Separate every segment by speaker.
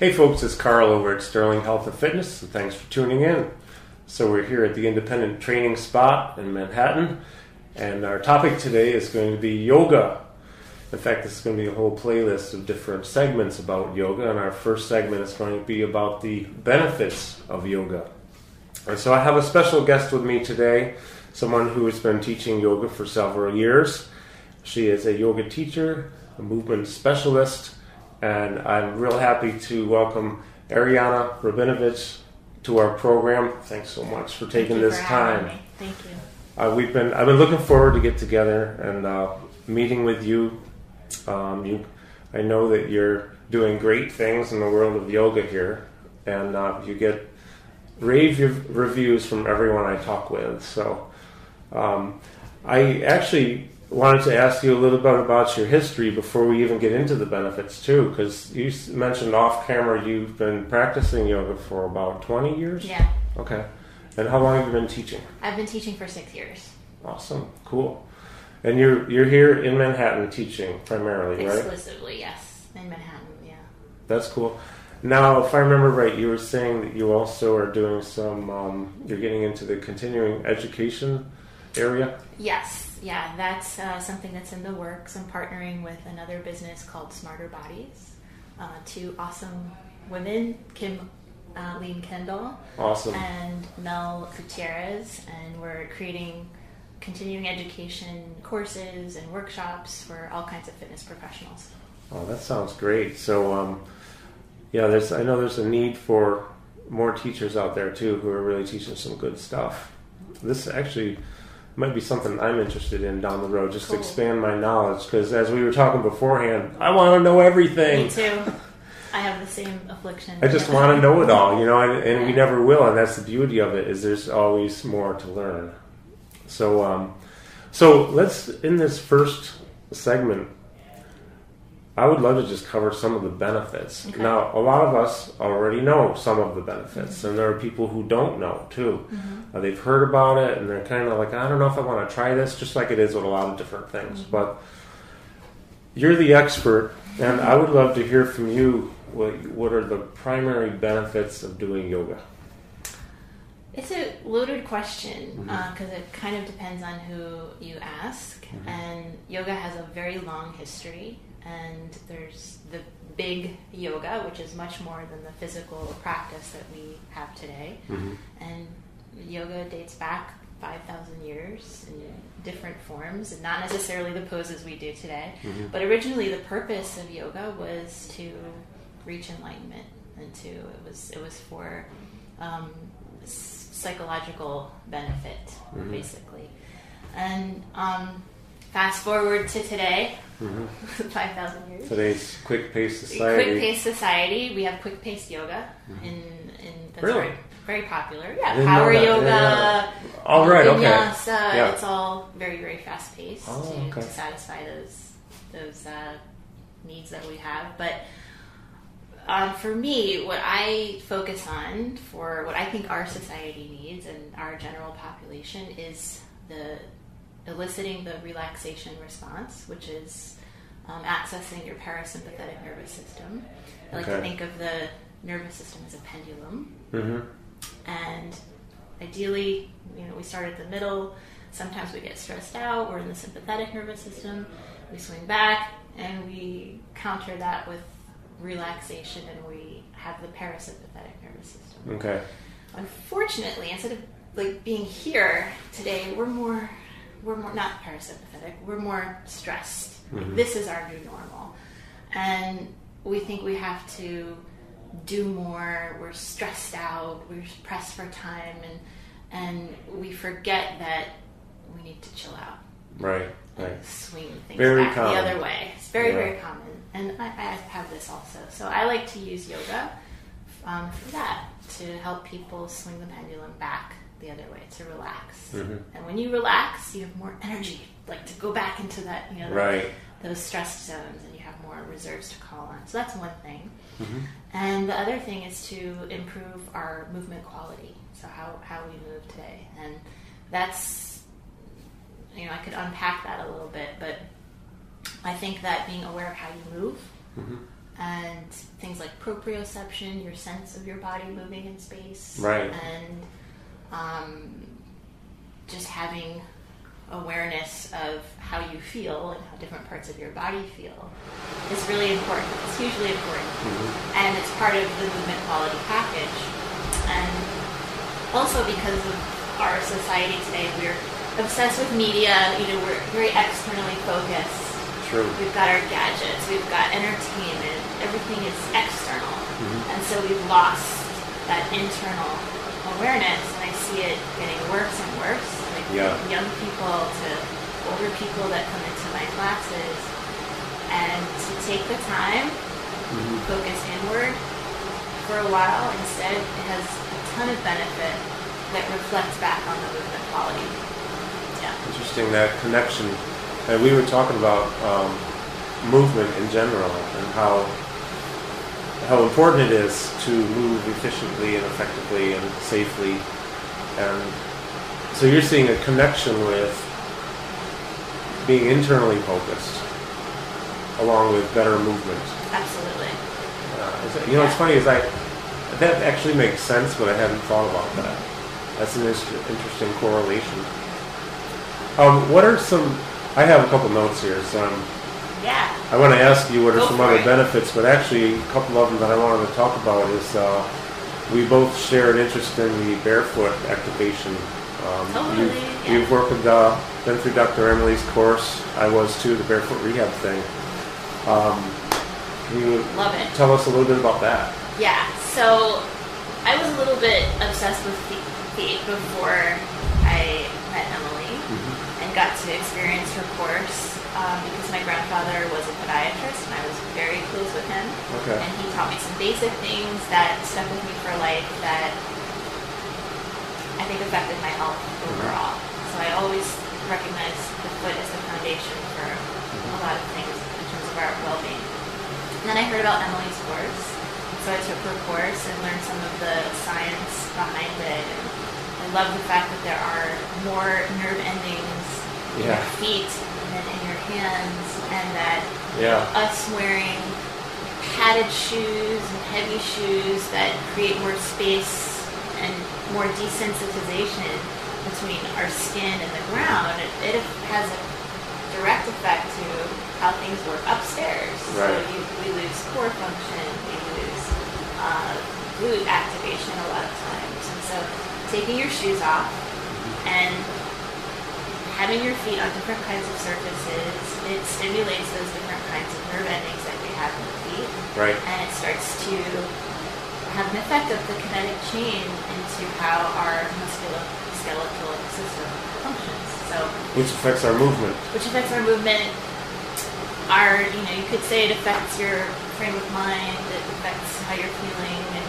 Speaker 1: Hey folks, it's Carl over at Sterling Health and Fitness, and thanks for tuning in. So we're here at the Independent Training Spot in Manhattan, and our topic today is going to be yoga. In fact, this is going to be a whole playlist of different segments about yoga, and our first segment is going to be about the benefits of yoga. And so I have a special guest with me today, someone who has been teaching yoga for several years. She is a yoga teacher, a movement specialist, and I'm real happy to welcome Ariana Rabinovich to our program. Thanks so much for taking
Speaker 2: Thank
Speaker 1: this
Speaker 2: for
Speaker 1: time.
Speaker 2: me. Thank you.
Speaker 1: Uh, we've been I've been looking forward to get together and uh, meeting with you. Um, you. I know that you're doing great things in the world of yoga here, and uh, you get rave reviews from everyone I talk with. So um, I actually wanted to ask you a little bit about your history before we even get into the benefits too, because you mentioned off camera you've been practicing yoga for about 20 years.
Speaker 2: Yeah,
Speaker 1: Okay. And how long have you been teaching?
Speaker 2: I've been teaching for six years,
Speaker 1: Awesome, cool. And you're you're here in Manhattan teaching primarily, right?
Speaker 2: exclusively. Yes, in Manhattan. Yeah.
Speaker 1: That's cool. Now, if I remember right, you were saying that you also are doing some. Um, you're getting into the continuing education area.
Speaker 2: Yes. Yeah, that's uh, something that's in the works. I'm partnering with another business called Smarter Bodies. Uh, two awesome women, Kim uh, Lean Kendall
Speaker 1: Awesome.
Speaker 2: and Mel Gutierrez, and we're creating continuing education courses and workshops for all kinds of fitness professionals.
Speaker 1: Oh, that sounds great. So, um, yeah, there's. I know there's a need for more teachers out there too who are really teaching some good stuff. This actually might be something I'm interested in down the road, just to expand my knowledge. Because as we were talking beforehand, I want to know everything.
Speaker 2: Me too. I have the same affliction.
Speaker 1: I just want to know it all, you know, and, and we never will, and that's the beauty of it. Is there's always more to learn. So, um, so let's in this first segment. I would love to just cover some of the benefits.
Speaker 2: Okay.
Speaker 1: Now, a lot of us already know some of the benefits, and there are people who don't know too.
Speaker 2: Mm-hmm.
Speaker 1: Uh, they've heard about it, and they're kind of like, I don't know if I want to try this, just like it is with a lot of different things.
Speaker 2: Mm-hmm.
Speaker 1: But you're the expert, and I would love to hear from you. What what are the primary benefits of doing yoga?
Speaker 2: It's a loaded question because it kind of depends on who you ask.
Speaker 1: Mhm.
Speaker 2: And yoga has a very long history, and there's the big yoga, which is much more than the physical practice that we have today.
Speaker 1: Mm-hmm.
Speaker 2: And yoga dates back 5,000 years in different forms, and not necessarily the poses we do today.
Speaker 1: Mm-hmm.
Speaker 2: But originally, the purpose of yoga was to reach enlightenment, and to it was it was for um, psychological benefit,
Speaker 1: Mhm.
Speaker 2: basically. And um, fast forward to today,
Speaker 1: Mm-hmm.
Speaker 2: five thousand years.
Speaker 1: Today's quick paced society.
Speaker 2: Quick paced society. We have quick paced yoga
Speaker 1: Mhm.
Speaker 2: in in that's
Speaker 1: Really?
Speaker 2: very, very popular. Yeah, power yoga.
Speaker 1: Yeah, All right. Okay.
Speaker 2: vinyasa,
Speaker 1: Yeah.
Speaker 2: It's all very very fast paced
Speaker 1: Oh,
Speaker 2: to,
Speaker 1: okay.
Speaker 2: to satisfy those those uh, needs that we have. But um, for me, what I focus on for what I think our society needs and our general population is the eliciting the relaxation response, which is um, accessing your parasympathetic nervous system. I like to think of the nervous system as a pendulum,
Speaker 1: Mm-hmm.
Speaker 2: and ideally, you know, we start at the middle. Sometimes we get stressed out. We're in the sympathetic nervous system. We swing back, and we counter that with relaxation, and we have the parasympathetic nervous system.
Speaker 1: Okay.
Speaker 2: Unfortunately, instead of like being here today, we're more we're more not parasympathetic. We're more stressed. Like,
Speaker 1: Mhm.
Speaker 2: this is our new normal, and we think we have to do more. We're stressed out. We're pressed for time, and and we forget that we need to chill out
Speaker 1: Right. Right.
Speaker 2: swing things
Speaker 1: Very
Speaker 2: back
Speaker 1: common.
Speaker 2: the other way. It's very,
Speaker 1: Yeah.
Speaker 2: very common. And I, I have this also. So I like to use yoga um, for that, to help people swing the pendulum back the other way, to relax.
Speaker 1: Mhm.
Speaker 2: And when you relax, you have more energy, like to go back into that, you know,
Speaker 1: Right.
Speaker 2: those stress zones, and you have more reserves to call on. So that's one thing.
Speaker 1: Mhm.
Speaker 2: And the other thing is to improve our movement quality. So how, how we move today. And that's, you know, I could unpack that a little bit, but I think that being aware of how you move
Speaker 1: Mhm.
Speaker 2: and things like proprioception, your sense of your body moving in space,
Speaker 1: Right.
Speaker 2: and um, just having awareness of how you feel and how different parts of your body feel is really important. It's hugely important, and it's part of the movement quality package. And also because of our society today, we're obsessed with media. You know, we're very externally focused.
Speaker 1: True.
Speaker 2: We've got our gadgets, we've got entertainment, everything is external.
Speaker 1: Mhm.
Speaker 2: And so we've lost that internal awareness, see it getting worse and worse. Like
Speaker 1: Yeah.
Speaker 2: young people to older people that come into my classes, and to take the time,
Speaker 1: Mhm.
Speaker 2: focus inward for a while instead, it has a ton of benefit that reflects back on the movement quality. Yeah.
Speaker 1: Interesting that connection. And we were talking about um, movement in general and how how important it is to move efficiently and effectively and safely. And so you're seeing a connection with being internally focused, along with better movement.
Speaker 2: Absolutely.
Speaker 1: Uh, you know, it's funny is I that actually makes sense, but I hadn't thought about that. That's an interesting correlation. Um, what are some? I have a couple notes here, so I'm,
Speaker 2: Yeah.
Speaker 1: I want to ask you what are
Speaker 2: Go
Speaker 1: some other
Speaker 2: it.
Speaker 1: benefits, but actually a couple of them that I wanted to talk about is uh, we both share an interest in the barefoot activation. Um,
Speaker 2: Totally,
Speaker 1: you've,
Speaker 2: yeah.
Speaker 1: you've worked with, uh, been through Dr. Emily's course. I was too, the barefoot rehab thing. Um, can you
Speaker 2: Love it.
Speaker 1: tell us a little bit about that?
Speaker 2: Yeah, so I was a little bit obsessed with feet, feet before I met Emily
Speaker 1: Mm-hmm.
Speaker 2: and got to experience her course um, because my grandfather was a podiatrist and I was very close with him.
Speaker 1: Okay.
Speaker 2: And he taught me some basic things that stuck with me for life that I think affected my health overall. So I always recognize the foot as the foundation for a lot of things in terms of our well-being. And then I heard about Emily's course, so I took her course and learned some of the science behind it. And I love the fact that there are more nerve endings in
Speaker 1: Yeah.
Speaker 2: your feet than in your hands, and that
Speaker 1: Yeah.
Speaker 2: us wearing padded shoes and heavy shoes that create more space and more desensitization between our skin and the ground, it, it has a direct effect to how things work upstairs. So you, we lose core function, we lose uh, glute activation a lot of times. And so taking your shoes off and having your feet on different kinds of surfaces, it stimulates those different kinds of nerve endings that we have in the feet,
Speaker 1: Right.
Speaker 2: and it starts to have an effect of the kinetic chain into how our musculoskeletal system functions. So,
Speaker 1: Which affects our movement.
Speaker 2: which affects our movement. Our, you know, you could say it affects your frame of mind. It affects how you're feeling, and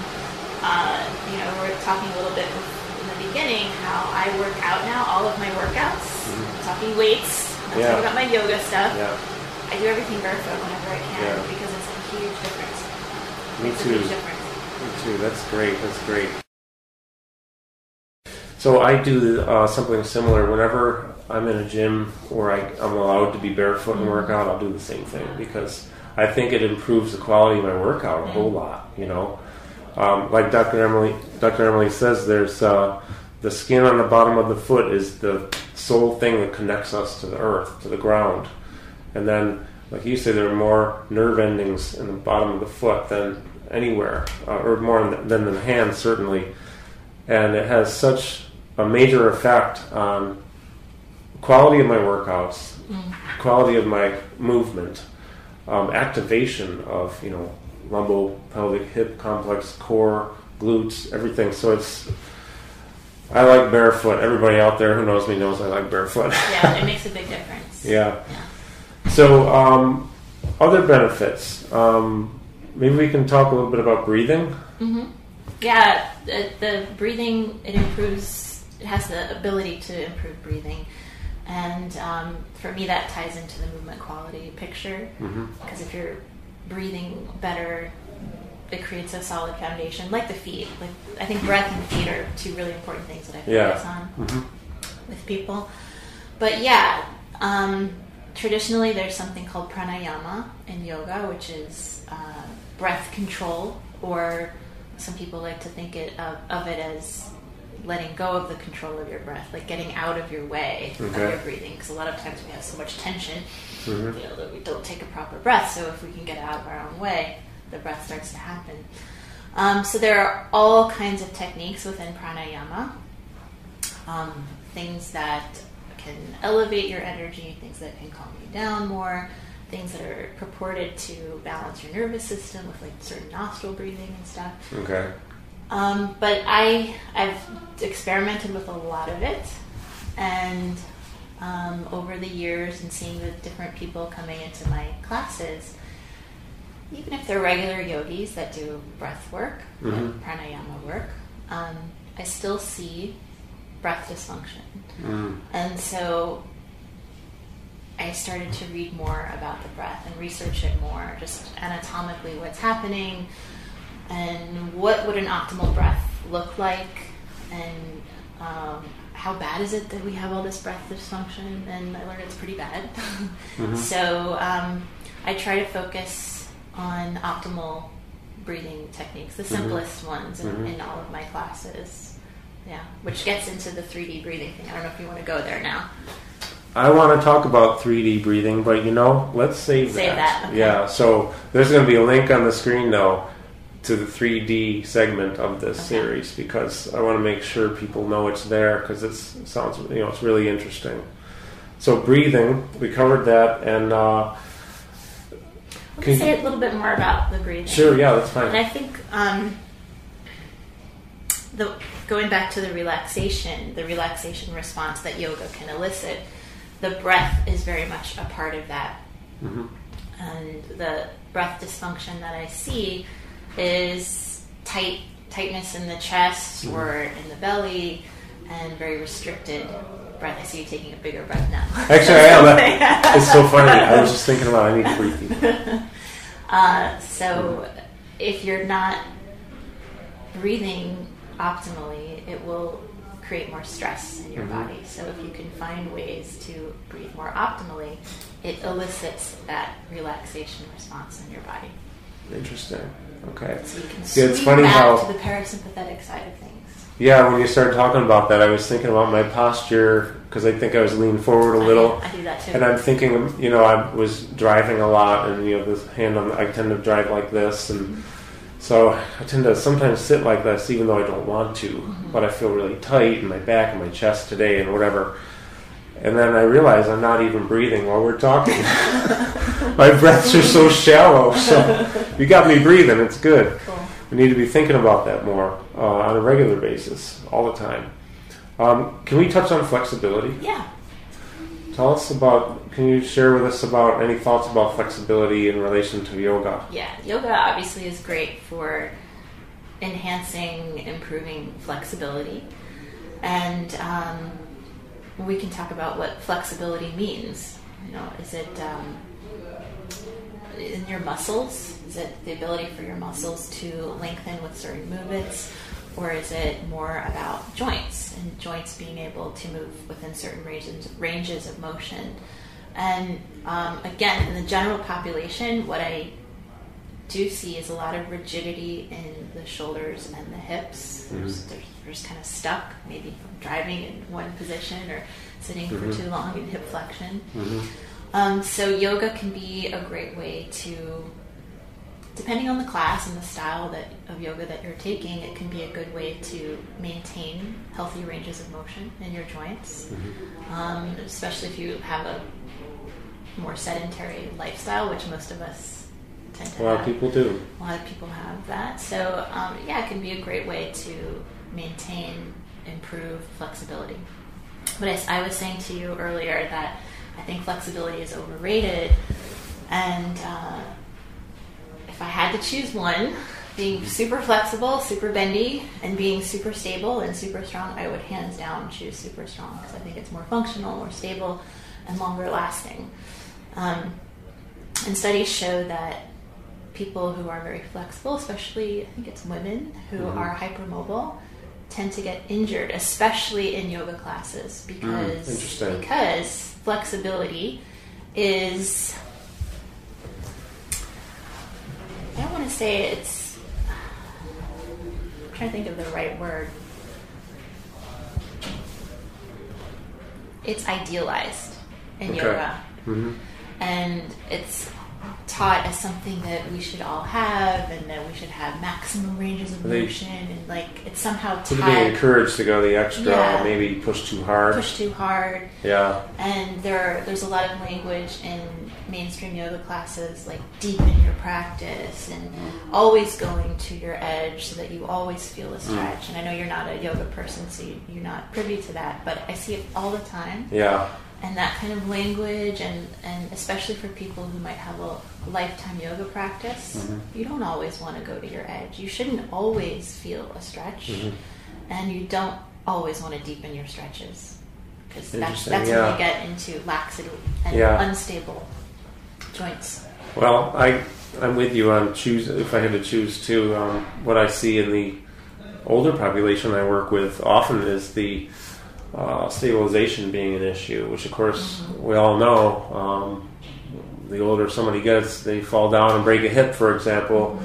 Speaker 2: uh, you know, we we're talking a little bit in the beginning how I work out now. All of my workouts, talking weights. I'm
Speaker 1: Yeah.
Speaker 2: talking about my yoga stuff.
Speaker 1: Yeah.
Speaker 2: I do everything barefoot whenever I can
Speaker 1: Yeah.
Speaker 2: because it's a huge difference.
Speaker 1: Me
Speaker 2: it's
Speaker 1: too.
Speaker 2: difference.
Speaker 1: Me too. That's great. That's great. So I do uh, something similar. Whenever I'm in a gym or I, I'm allowed to be barefoot and work out, I'll do the same thing because I think it improves the quality of my workout a whole lot. You know, um, like Dr. Emily, Dr. Emily says, there's uh, the skin on the bottom of the foot is the sole thing that connects us to the earth, to the ground, and then, like you say, there are more nerve endings in the bottom of the foot than anywhere, uh, or more than, than the hand certainly, and it has such a major effect on quality of my workouts, quality of my movement, um, activation of you know lumbo pelvic hip complex, core, glutes, everything. So it's I like barefoot. Everybody out there who knows me knows I like barefoot.
Speaker 2: Yeah, it makes a big difference.
Speaker 1: yeah.
Speaker 2: Yeah.
Speaker 1: So um, other benefits. Um, maybe we can talk a little bit about breathing.
Speaker 2: Mm-hmm. Yeah, the, the breathing it improves. It has the ability to improve breathing, and um, for me that ties into the movement quality picture.
Speaker 1: Mm-hmm.
Speaker 2: Because if you're breathing better, it creates a solid foundation, like the feet. Like I think breath and feet are two really important things that I
Speaker 1: Yeah.
Speaker 2: focus on
Speaker 1: hmm
Speaker 2: with people. But yeah, um, traditionally, there's something called pranayama in yoga, which is uh, breath control, or some people like to think it of, of it as letting go of the control of your breath, like getting out of your way of your breathing. Because a lot of times we have so much tension,
Speaker 1: Mhm.
Speaker 2: you know, that we don't take a proper breath. So if we can get out of our own way, the breath starts to happen. Um, so there are all kinds of techniques within pranayama, um, things that can elevate your energy, things that can calm you down more, things that are purported to balance your nervous system with like certain nostril breathing and stuff.
Speaker 1: Okay.
Speaker 2: Um, but I I've experimented with a lot of it, and um, over the years and seeing the different people coming into my classes, even if they're regular yogis that do breath work,
Speaker 1: Mhm.
Speaker 2: pranayama work, um, I still see breath dysfunction,
Speaker 1: Mm.
Speaker 2: and so I started to read more about the breath and research it more, just anatomically what's happening and what would an optimal breath look like and um, how bad is it that we have all this breath dysfunction and I learned it's pretty bad.
Speaker 1: Mhm.
Speaker 2: So um, I try to focus on optimal breathing techniques, the
Speaker 1: Mhm.
Speaker 2: simplest ones in,
Speaker 1: Mhm.
Speaker 2: in all of my classes. Yeah, which gets into the 3D breathing thing. I don't know if you want to go there now.
Speaker 1: I want to talk about 3D breathing, but you know, let's save,
Speaker 2: Save that, okay.
Speaker 1: Yeah, so there's going to be a link on the screen though to the 3D segment of this
Speaker 2: Okay.
Speaker 1: series because I want to make sure people know it's there because it sounds, you know, it's really interesting. So breathing, we covered that, and uh,
Speaker 2: Let
Speaker 1: Can
Speaker 2: me say a little bit more about the breathing.
Speaker 1: sure, yeah, that's fine. And.
Speaker 2: I think um, the going back to the relaxation, the relaxation response that yoga can elicit, the breath is very much a part of that.
Speaker 1: hmm
Speaker 2: And the breath dysfunction that I see is tight tightness in the chest
Speaker 1: Mm-hmm.
Speaker 2: or in the belly, and very restricted I see you taking a bigger breath now.
Speaker 1: Actually, I am. That- It's so funny. I was just thinking about I need to breathe.
Speaker 2: Uh, so if you're not breathing optimally, it will create more stress in your
Speaker 1: Mhm.
Speaker 2: body. So if you can find ways to breathe more optimally, it elicits that relaxation response in your body.
Speaker 1: Interesting. Okay.
Speaker 2: So you can
Speaker 1: Yeah, it's funny
Speaker 2: back
Speaker 1: how-
Speaker 2: to the parasympathetic side of things.
Speaker 1: Yeah, when you started talking about that, I was thinking about my posture because I think I was leaning forward a little.
Speaker 2: I, I do that too.
Speaker 1: And I'm thinking, you know, I was driving a lot, and you know, this hand on, I tend to drive like this, and so I tend to sometimes sit like this, even though I don't want to,
Speaker 2: Mm-hmm.
Speaker 1: but I feel really tight in my back and my chest today, and whatever. And then I realize I'm not even breathing while we're talking. my breaths are so shallow, so you got me breathing. It's good.
Speaker 2: cool.
Speaker 1: We need to be thinking about that more uh, on a regular basis, all the time. Um, can we touch on flexibility?
Speaker 2: Yeah.
Speaker 1: Tell us about. Can you share with us about any thoughts about flexibility in relation to yoga?
Speaker 2: Yeah, yoga obviously is great for enhancing, improving flexibility, and um, we can talk about what flexibility means. You know, is it um, in your muscles? Is it the ability for your muscles to lengthen with certain movements? Or is it more about joints and joints being able to move within certain ranges, ranges of motion? And um, again, in the general population, what I do see is a lot of rigidity in the shoulders and the hips. There's, they're, they're just kind of stuck, maybe from driving in one position or sitting
Speaker 1: Mhm.
Speaker 2: for too long in hip flexion.
Speaker 1: hmm
Speaker 2: Um, so yoga can be a great way to, depending on the class and the style that of yoga that you're taking, it can be a good way to maintain healthy ranges of motion in your joints,
Speaker 1: Mm-hmm.
Speaker 2: um, especially if you have a more sedentary lifestyle, which most of us tend to
Speaker 1: A lot
Speaker 2: have.
Speaker 1: of people do.
Speaker 2: A lot of people have that. So, um, yeah, it can be a great way to maintain, improve flexibility. But as I was saying to you earlier, that I think flexibility is overrated. And uh, if I had to choose one, being super flexible, super bendy, and being super stable and super strong, I would hands down choose super strong because I think it's more functional, more stable, and longer lasting. Um, and studies show that people who are very flexible, especially I think it's women who
Speaker 1: Mhm.
Speaker 2: are hypermobile, tend to get injured, especially in yoga classes, because
Speaker 1: interesting.
Speaker 2: because flexibility is I don't want to say it's I'm trying to think of the right word. It's idealized in
Speaker 1: Okay.
Speaker 2: yoga.
Speaker 1: hmm
Speaker 2: and it's taught as something that we should all have and that we should have maximum ranges of
Speaker 1: They-
Speaker 2: motion and like it's somehow
Speaker 1: So to be encouraged to go the extra,
Speaker 2: Yeah.
Speaker 1: maybe push too hard.
Speaker 2: push too hard
Speaker 1: Yeah.
Speaker 2: and there there's a lot of language in mainstream yoga classes like deepen your practice and always going to your edge so that you always feel a mm. stretch and i know you're not a yoga person so you, you're not privy to that but i see it all the time
Speaker 1: Yeah.
Speaker 2: And that kind of language and, and especially for people who might have a lifetime yoga practice
Speaker 1: Mhm.
Speaker 2: you don't always want to go to your edge you shouldn't always feel a stretch
Speaker 1: Mhm.
Speaker 2: and you don't always want to deepen your stretches because that's, that's
Speaker 1: yeah.
Speaker 2: when you get into laxity and
Speaker 1: Yeah.
Speaker 2: unstable joints
Speaker 1: Well, I I'm with you on choose. If I had to choose too, um, what I see in the older population I work with often is the uh, stabilization being an issue, which of course we all know. Um, the older somebody gets, they fall down and break a hip, for example.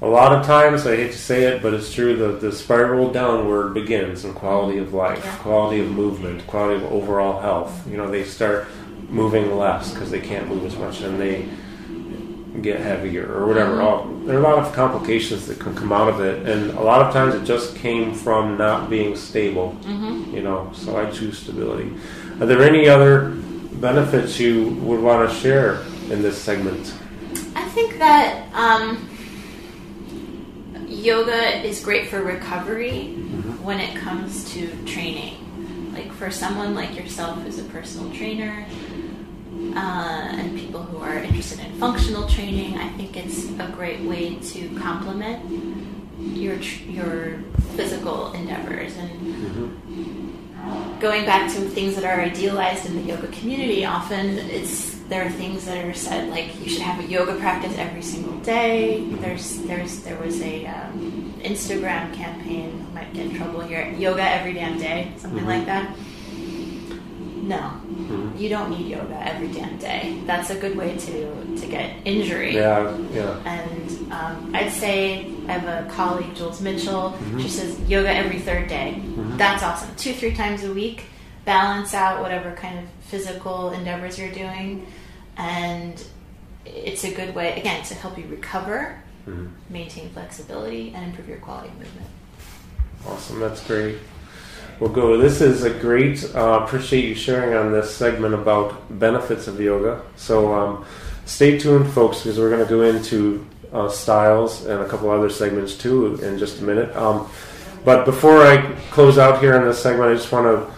Speaker 1: A lot of times, I hate to say it, but it's true. The, the spiral downward begins in quality of life, quality of movement, quality of overall health. You know, they start moving less because they can't move as much, and they get heavier or whatever. All, there are a lot of complications that can come out of it, and a lot of times it just came from not being stable.
Speaker 2: mm-hmm.
Speaker 1: You know, so I choose stability. Are there any other benefits you would want to share in this segment?
Speaker 2: i think that um, yoga is great for recovery when it comes to training. Like for someone like yourself who's a personal trainer, uh, and people who are interested in functional training, I think it's a great way to complement your your physical endeavors. And going back to things that are idealized in the yoga community, often it's there are things that are said like you should have a yoga practice every single day. There's there's there was a um, Instagram campaign might get in trouble here. Yoga every damn day, something
Speaker 1: Mhm.
Speaker 2: like that. No,
Speaker 1: Mhm.
Speaker 2: you don't need yoga every damn day. That's a good way to to get injury.
Speaker 1: Yeah, yeah.
Speaker 2: And um, I'd say I have a colleague, Jules Mitchell.
Speaker 1: Mhm.
Speaker 2: She says yoga every third day.
Speaker 1: Mhm.
Speaker 2: That's awesome. Two, three times a week. Balance out whatever kind of physical endeavors you're doing. And it's a good way, again, to help you recover,
Speaker 1: Mhm.
Speaker 2: maintain flexibility, and improve your quality of movement.
Speaker 1: Awesome, that's great. Well, go. This is a great. Uh, appreciate you sharing on this segment about benefits of yoga. So, um, stay tuned, folks, because we're going to go into uh, styles and a couple other segments too in just a minute. Um, but before I close out here in this segment, I just want to.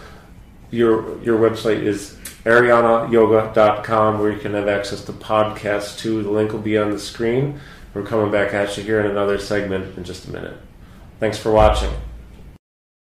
Speaker 1: Your your website is arianayoga.com where you can have access to podcasts too. The link will be on the screen. We're coming back at you here in another segment in just a minute. Thanks for watching.